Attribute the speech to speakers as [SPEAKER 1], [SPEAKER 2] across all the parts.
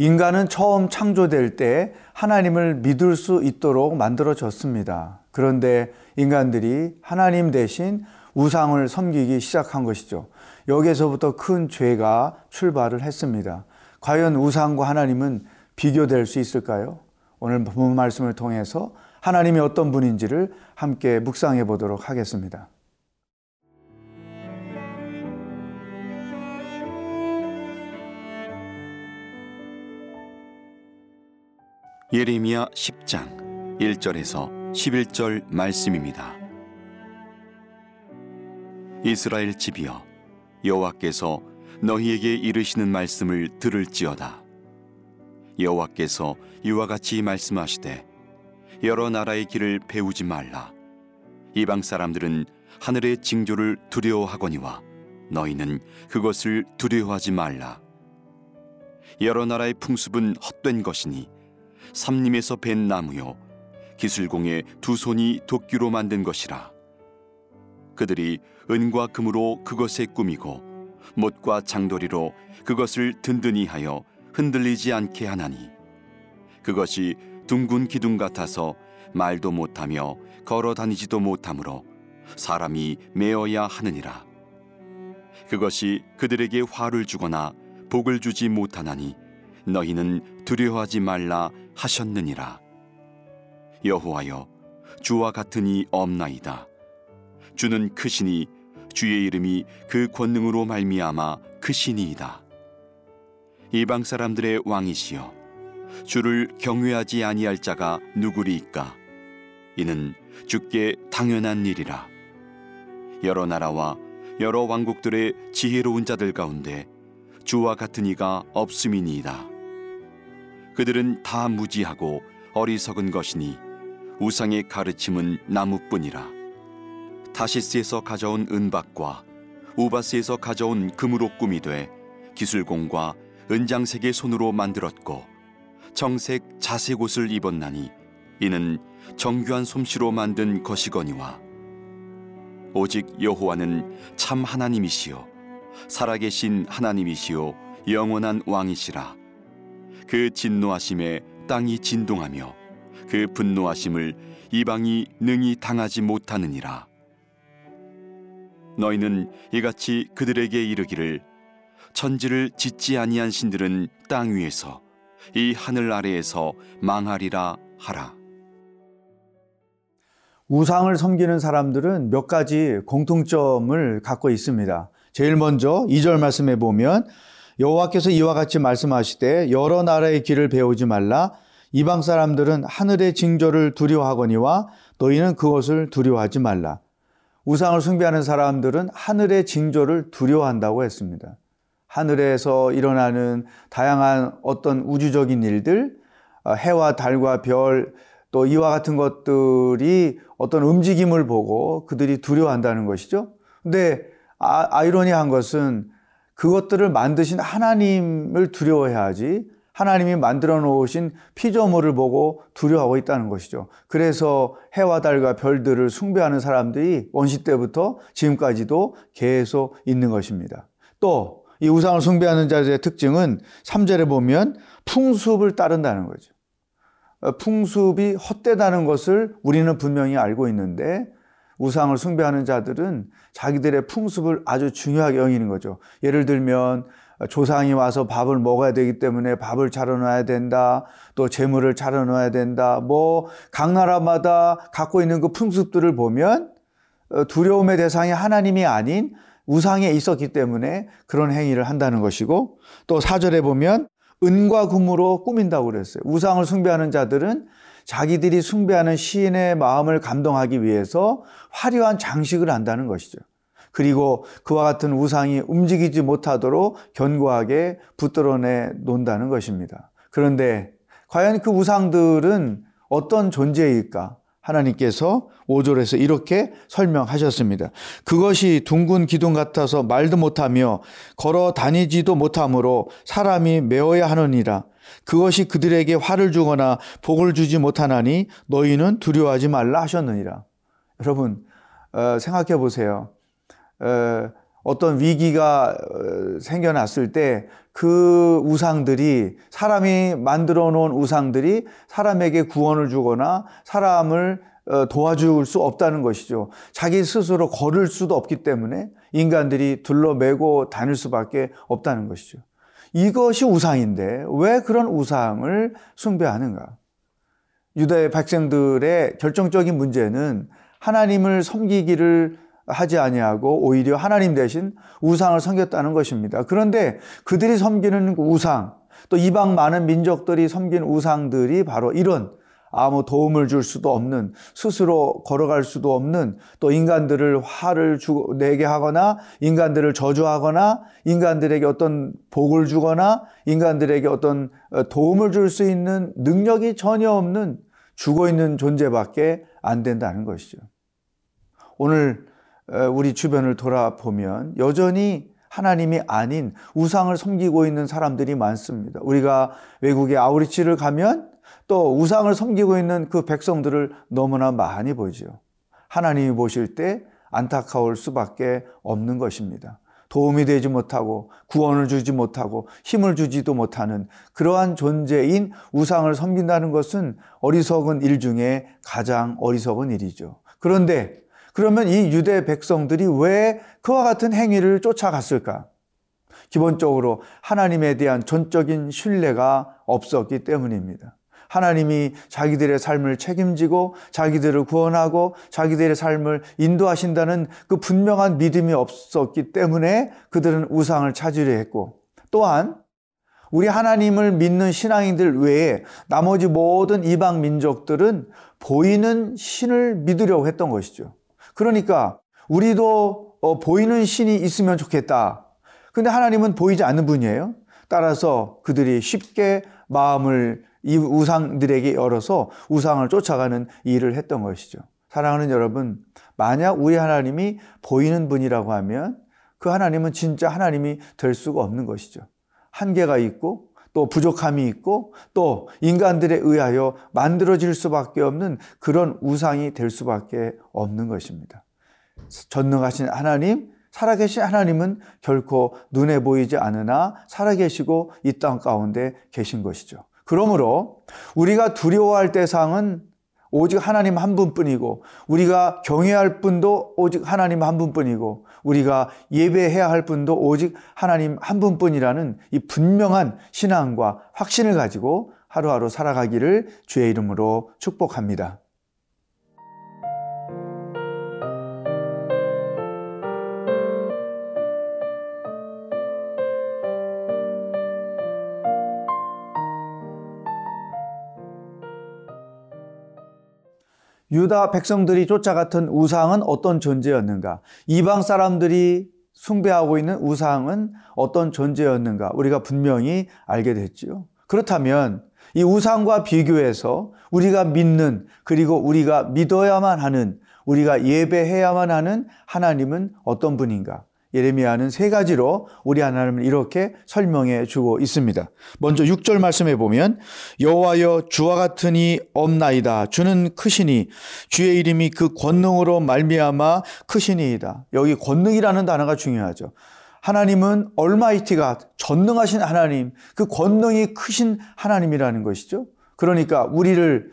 [SPEAKER 1] 인간은 처음 창조될 때 하나님을 믿을 수 있도록 만들어졌습니다. 그런데 인간들이 하나님 대신 우상을 섬기기 시작한 것이죠. 여기에서부터 큰 죄가 출발을 했습니다. 과연 우상과 하나님은 비교될 수 있을까요? 오늘 본 말씀을 통해서 하나님이 어떤 분인지를 함께 묵상해 보도록 하겠습니다.
[SPEAKER 2] 예레미야 10장 1절에서 11절 말씀입니다. 이스라엘 집이여 여호와께서 너희에게 이르시는 말씀을 들을지어다. 여호와께서 이와 같이 말씀하시되 여러 나라의 길을 배우지 말라. 이방 사람들은 하늘의 징조를 두려워하거니와 너희는 그것을 두려워하지 말라. 여러 나라의 풍습은 헛된 것이니 삼림에서 벤 나무요 기술공의 두 손이 도끼로 만든 것이라. 그들이 은과 금으로 그것에 꾸미고 못과 장도리로 그것을 든든히 하여 흔들리지 않게 하나니 그것이 둥근 기둥 같아서 말도 못하며 걸어 다니지도 못하므로 사람이 메어야 하느니라. 그것이 그들에게 화를 주거나 복을 주지 못하나니 너희는 두려워하지 말라 하셨느니라. 여호와여 주와 같으니 없나이다. 주는 크시니 주의 이름이 그 권능으로 말미암아 크시니이다. 이방 사람들의 왕이시여 주를 경외하지 아니할 자가 누구리이까? 이는 주께 당연한 일이라. 여러 나라와 여러 왕국들의 지혜로운 자들 가운데 주와 같은 이가 없음이니이다 그들은 다 무지하고 어리석은 것이니 우상의 가르침은 나무뿐이라. 타시스에서 가져온 은박과 우바스에서 가져온 금으로 꾸미 되 기술공과 은장색의 손으로 만들었고 정색 자색 옷을 입었나니 이는 정교한 솜씨로 만든 것이거니와. 오직 여호와는 참 하나님이시요 살아계신 하나님이시요 영원한 왕이시라 그 진노하심에 땅이 진동하며 그 분노하심을 이방이 능히 당하지 못하느니라 너희는 이같이 그들에게 이르기를 천지를 짓지 아니한 신들은 땅 위에서 이 하늘 아래에서 망하리라 하라
[SPEAKER 1] 우상을 섬기는 사람들은 몇 가지 공통점을 갖고 있습니다. 제일 먼저 2절 말씀에 보면 여호와께서 이와 같이 말씀하시되 여러 나라의 길을 배우지 말라 이방 사람들은 하늘의 징조를 두려워하거니와 너희는 그것을 두려워하지 말라. 우상을 숭배하는 사람들은 하늘의 징조를 두려워한다고 했습니다. 하늘에서 일어나는 다양한 어떤 우주적인 일들, 어, 해와 달과 별, 또 이와 같은 것들이 어떤 움직임을 보고 그들이 두려워한다는 것이죠. 근데 아, 아이러니한 것은 그것들을 만드신 하나님을 두려워해야지 하나님이 만들어 놓으신 피조물을 보고 두려워하고 있다는 것이죠. 그래서 해와 달과 별들을 숭배하는 사람들이 원시 때부터 지금까지도 계속 있는 것입니다. 또 이 우상을 숭배하는 자들의 특징은 3절에 보면 풍습을 따른다는 거죠. 풍습이 헛되다는 것을 우리는 분명히 알고 있는데 우상을 숭배하는 자들은 자기들의 풍습을 아주 중요하게 여기는 거죠. 예를 들면 조상이 와서 밥을 먹어야 되기 때문에 밥을 차려놔야 된다. 또 재물을 차려놔야 된다. 뭐 각 나라마다 갖고 있는 그 풍습들을 보면 어, 두려움의 대상이 하나님이 아닌 우상에 있었기 때문에 그런 행위를 한다는 것이고 또 사절에 보면 은과 금으로 꾸민다고 그랬어요. 우상을 숭배하는 자들은 자기들이 숭배하는 시인의 마음을 감동하기 위해서 화려한 장식을 한다는 것이죠. 그리고 그와 같은 우상이 움직이지 못하도록 견고하게 붙들어내 놓는다는 것입니다. 그런데 과연 그 우상들은 어떤 존재일까? 하나님께서 5절에서 이렇게 설명하셨습니다. 그것이 둥근 기둥 같아서 말도 못하며 걸어 다니지도 못하므로 사람이 메어야 하느니라. 그것이 그들에게 화를 주거나 복을 주지 못하나니 너희는 두려워하지 말라 하셨느니라. 여러분 어, 생각해 보세요. 어, 어떤 위기가 어, 생겨났을 때 그 우상들이 사람이 만들어 놓은 우상들이 사람에게 구원을 주거나 사람을 어, 도와줄 수 없다는 것이죠. 자기 스스로 걸을 수도 없기 때문에 인간들이 둘러매고 다닐 수밖에 없다는 것이죠. 이것이 우상인데 왜 그런 우상을 숭배하는가? 유대 백성들의 결정적인 문제는 하나님을 섬기기를 하지 아니하고 오히려 하나님 대신 우상을 섬겼다는 것입니다. 그런데 그들이 섬기는 그 우상, 또 이방 많은 민족들이 섬긴 우상들이 바로 이런 아무 도움을 줄 수도 없는 스스로 걸어갈 수도 없는 또 인간들을 화를 주, 내게 하거나 인간들을 저주하거나 인간들에게 어떤 복을 주거나 인간들에게 어떤 어, 도움을 줄 수 있는 능력이 전혀 없는 죽어 있는 존재밖에 안 된다는 것이죠. 오늘 어, 우리 주변을 돌아보면 여전히 하나님이 아닌 우상을 섬기고 있는 사람들이 많습니다. 우리가 외국의 아우리치를 가면 또 우상을 섬기고 있는 그 백성들을 너무나 많이 보죠. 하나님이 보실 때 안타까울 수밖에 없는 것입니다. 도움이 되지 못하고 구원을 주지 못하고 힘을 주지도 못하는 그러한 존재인 우상을 섬긴다는 것은 어리석은 일 중에 가장 어리석은 일이죠. 그런데 그러면 이 유대 백성들이 왜 그와 같은 행위를 쫓아갔을까? 기본적으로 하나님에 대한 전적인 신뢰가 없었기 때문입니다. 하나님이 자기들의 삶을 책임지고 자기들을 구원하고 자기들의 삶을 인도하신다는 그 분명한 믿음이 없었기 때문에 그들은 우상을 찾으려 했고 또한 우리 하나님을 믿는 신앙인들 외에 나머지 모든 이방 민족들은 보이는 신을 믿으려고 했던 것이죠. 그러니까 우리도 어, 보이는 신이 있으면 좋겠다. 근데 하나님은 보이지 않는 분이에요. 따라서 그들이 쉽게 마음을 이 우상들에게 열어서 우상을 쫓아가는 일을 했던 것이죠. 사랑하는 여러분, 만약 우리 하나님이 보이는 분이라고 하면 그 하나님은 진짜 하나님이 될 수가 없는 것이죠. 한계가 있고 또 부족함이 있고 또 인간들에 의하여 만들어질 수밖에 없는 그런 우상이 될 수밖에 없는 것입니다. 전능하신 하나님, 살아계신 하나님은 결코 눈에 보이지 않으나 살아계시고 이 땅 가운데 계신 것이죠. 그러므로 우리가 두려워할 대상은 오직 하나님 한 분뿐이고 우리가 경외할 분도 오직 하나님 한 분뿐이고 우리가 예배해야 할 분도 오직 하나님 한 분뿐이라는 이 분명한 신앙과 확신을 가지고 하루하루 살아가기를 주의 이름으로 축복합니다. 유다 백성들이 쫓아갔던 우상은 어떤 존재였는가? 이방 사람들이 숭배하고 있는 우상은 어떤 존재였는가? 우리가 분명히 알게 됐지요. 그렇다면 이 우상과 비교해서 우리가 믿는 그리고 우리가 믿어야만 하는 우리가 예배해야만 하는 하나님은 어떤 분인가? 예레미야는 세 가지로 우리 하나님을 이렇게 설명해 주고 있습니다. 먼저 6절 말씀해 보면 여호와여 주와 같으니 없나이다. 주는 크시니 주의 이름이 그 권능으로 말미암아 크시니이다. 여기 권능이라는 단어가 중요하죠. 하나님은 얼마이티가 전능하신 하나님, 그 권능이 크신 하나님이라는 것이죠. 그러니까 우리를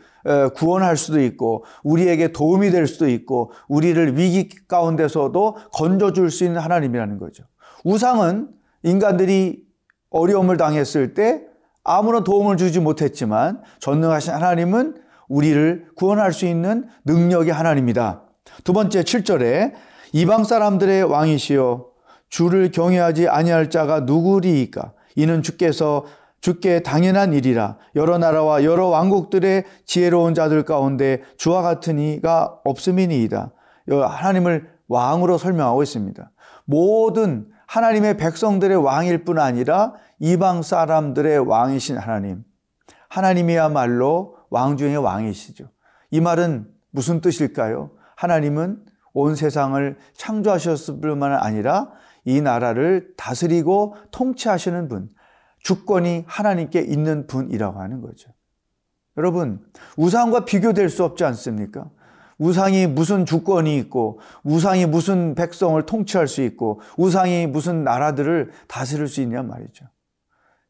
[SPEAKER 1] 구원할 수도 있고 우리에게 도움이 될 수도 있고 우리를 위기 가운데서도 건져줄 수 있는 하나님이라는 거죠. 우상은 인간들이 어려움을 당했을 때 아무런 도움을 주지 못했지만 전능하신 하나님은 우리를 구원할 수 있는 능력의 하나님이다. 두 번째 7절에 이방 사람들의 왕이시여 주를 경외하지 아니할 자가 누구리이까 이는 주께서 주께 당연한 일이라 여러 나라와 여러 왕국들의 지혜로운 자들 가운데 주와 같은 이가 없음이니이다. 하나님을 왕으로 설명하고 있습니다. 모든 하나님의 백성들의 왕일 뿐 아니라 이방 사람들의 왕이신 하나님. 하나님이야말로 왕 중의 왕이시죠. 이 말은 무슨 뜻일까요? 하나님은 온 세상을 창조하셨을 뿐만 아니라 이 나라를 다스리고 통치하시는 분, 주권이 하나님께 있는 분이라고 하는 거죠. 여러분, 우상과 비교될 수 없지 않습니까? 우상이 무슨 주권이 있고, 우상이 무슨 백성을 통치할 수 있고, 우상이 무슨 나라들을 다스릴 수 있냔 말이죠.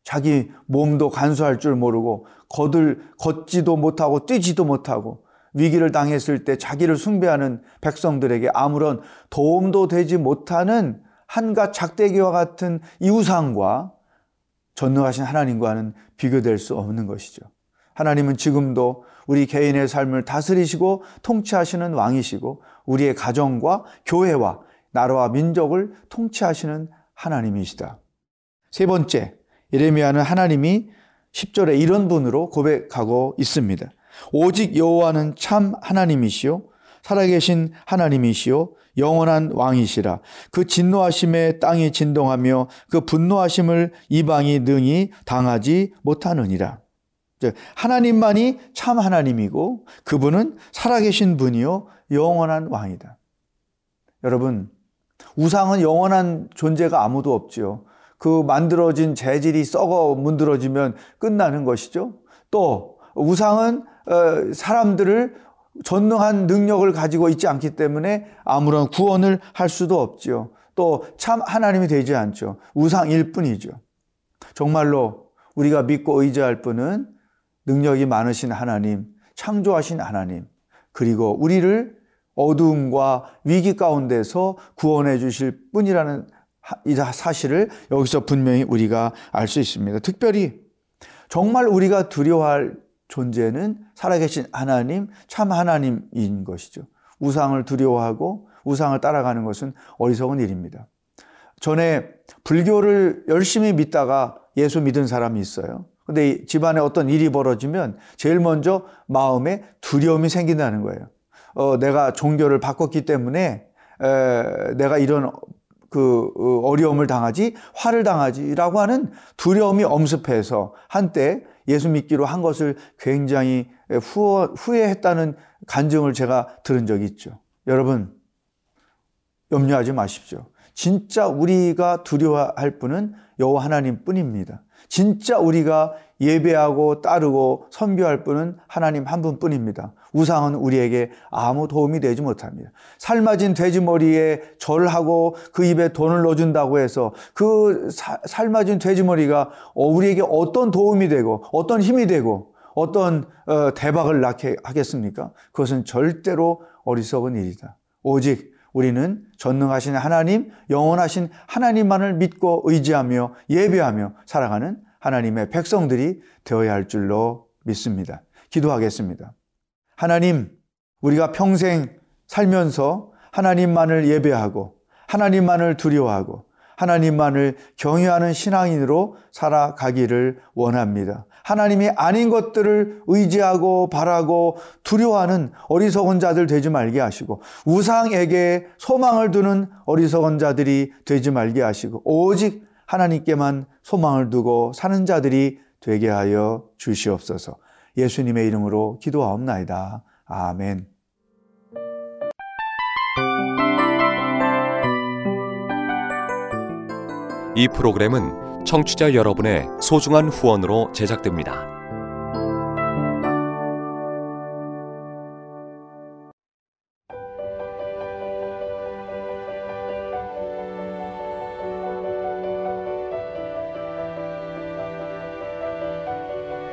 [SPEAKER 1] 자기 몸도 간수할 줄 모르고, 거들, 걷지도 못하고, 뛰지도 못하고, 위기를 당했을 때 자기를 숭배하는 백성들에게 아무런 도움도 되지 못하는 한갓 작대기와 같은 이 우상과 전능하신 하나님과는 비교될 수 없는 것이죠. 하나님은 지금도 우리 개인의 삶을 다스리시고 통치하시는 왕이시고 우리의 가정과 교회와 나라와 민족을 통치하시는 하나님이시다. 세 번째, 예레미야는 하나님이 10절에 이런 분으로 고백하고 있습니다. 오직 여호와는 참 하나님이시요 살아계신 하나님이시요 영원한 왕이시라. 그 진노하심에 땅이 진동하며 그 분노하심을 이방이 능히 당하지 못하느니라. 하나님만이 참 하나님이고 그분은 살아계신 분이요 영원한 왕이다. 여러분, 우상은 영원한 존재가 아무도 없지요. 그 만들어진 재질이 썩어 문드러지면 끝나는 것이죠. 또 우상은 어, 사람들을 전능한 능력을 가지고 있지 않기 때문에 아무런 구원을 할 수도 없지요. 또 참 하나님이 되지 않죠. 우상일 뿐이죠. 정말로 우리가 믿고 의지할 분은 능력이 많으신 하나님, 창조하신 하나님, 그리고 우리를 어두움과 위기 가운데서 구원해 주실 뿐이라는 이 사실을 여기서 분명히 우리가 알 수 있습니다. 특별히 정말 우리가 두려워할 존재는 살아계신 하나님, 참 하나님인 것이죠. 우상을 두려워하고 우상을 따라가는 것은 어리석은 일입니다. 전에 불교를 열심히 믿다가 예수 믿은 사람이 있어요. 근데 집안에 어떤 일이 벌어지면 제일 먼저 마음에 두려움이 생긴다는 거예요. 어, 내가 종교를 바꿨기 때문에 에, 내가 이런 그 어, 어려움을 당하지 화를 당하지라고 하는 두려움이 엄습해서 한때 예수 믿기로 한 것을 굉장히 후회했다는 간증을 제가 들은 적이 있죠. 여러분, 염려하지 마십시오. 진짜 우리가 두려워할 분은 여호와 하나님 뿐입니다. 진짜 우리가 예배하고 따르고 선교할 분은 하나님 한 분뿐입니다. 우상은 우리에게 아무 도움이 되지 못합니다. 삶아진 돼지 머리에 절하고 그 입에 돈을 넣어준다고 해서 그 사, 삶아진 돼지 머리가 우리에게 어떤 도움이 되고 어떤 힘이 되고 어떤 어, 대박을 낳게 하겠습니까? 그것은 절대로 어리석은 일이다. 오직 우리는 전능하신 하나님, 영원하신 하나님만을 믿고 의지하며 예배하며 살아가는 하나님의 백성들이 되어야 할 줄로 믿습니다. 기도하겠습니다. 하나님, 우리가 평생 살면서 하나님만을 예배하고 하나님만을 두려워하고 하나님만을 경외하는 신앙인으로 살아가기를 원합니다. 하나님이 아닌 것들을 의지하고 바라고 두려워하는 어리석은 자들 되지 말게 하시고 우상에게 소망을 두는 어리석은 자들이 되지 말게 하시고 오직 하나님께만 소망을 두고 사는 자들이 되게 하여 주시옵소서. 예수님의 이름으로 기도하옵나이다. 아멘.
[SPEAKER 3] 이 프로그램은 청취자 여러분의 소중한 후원으로 제작됩니다.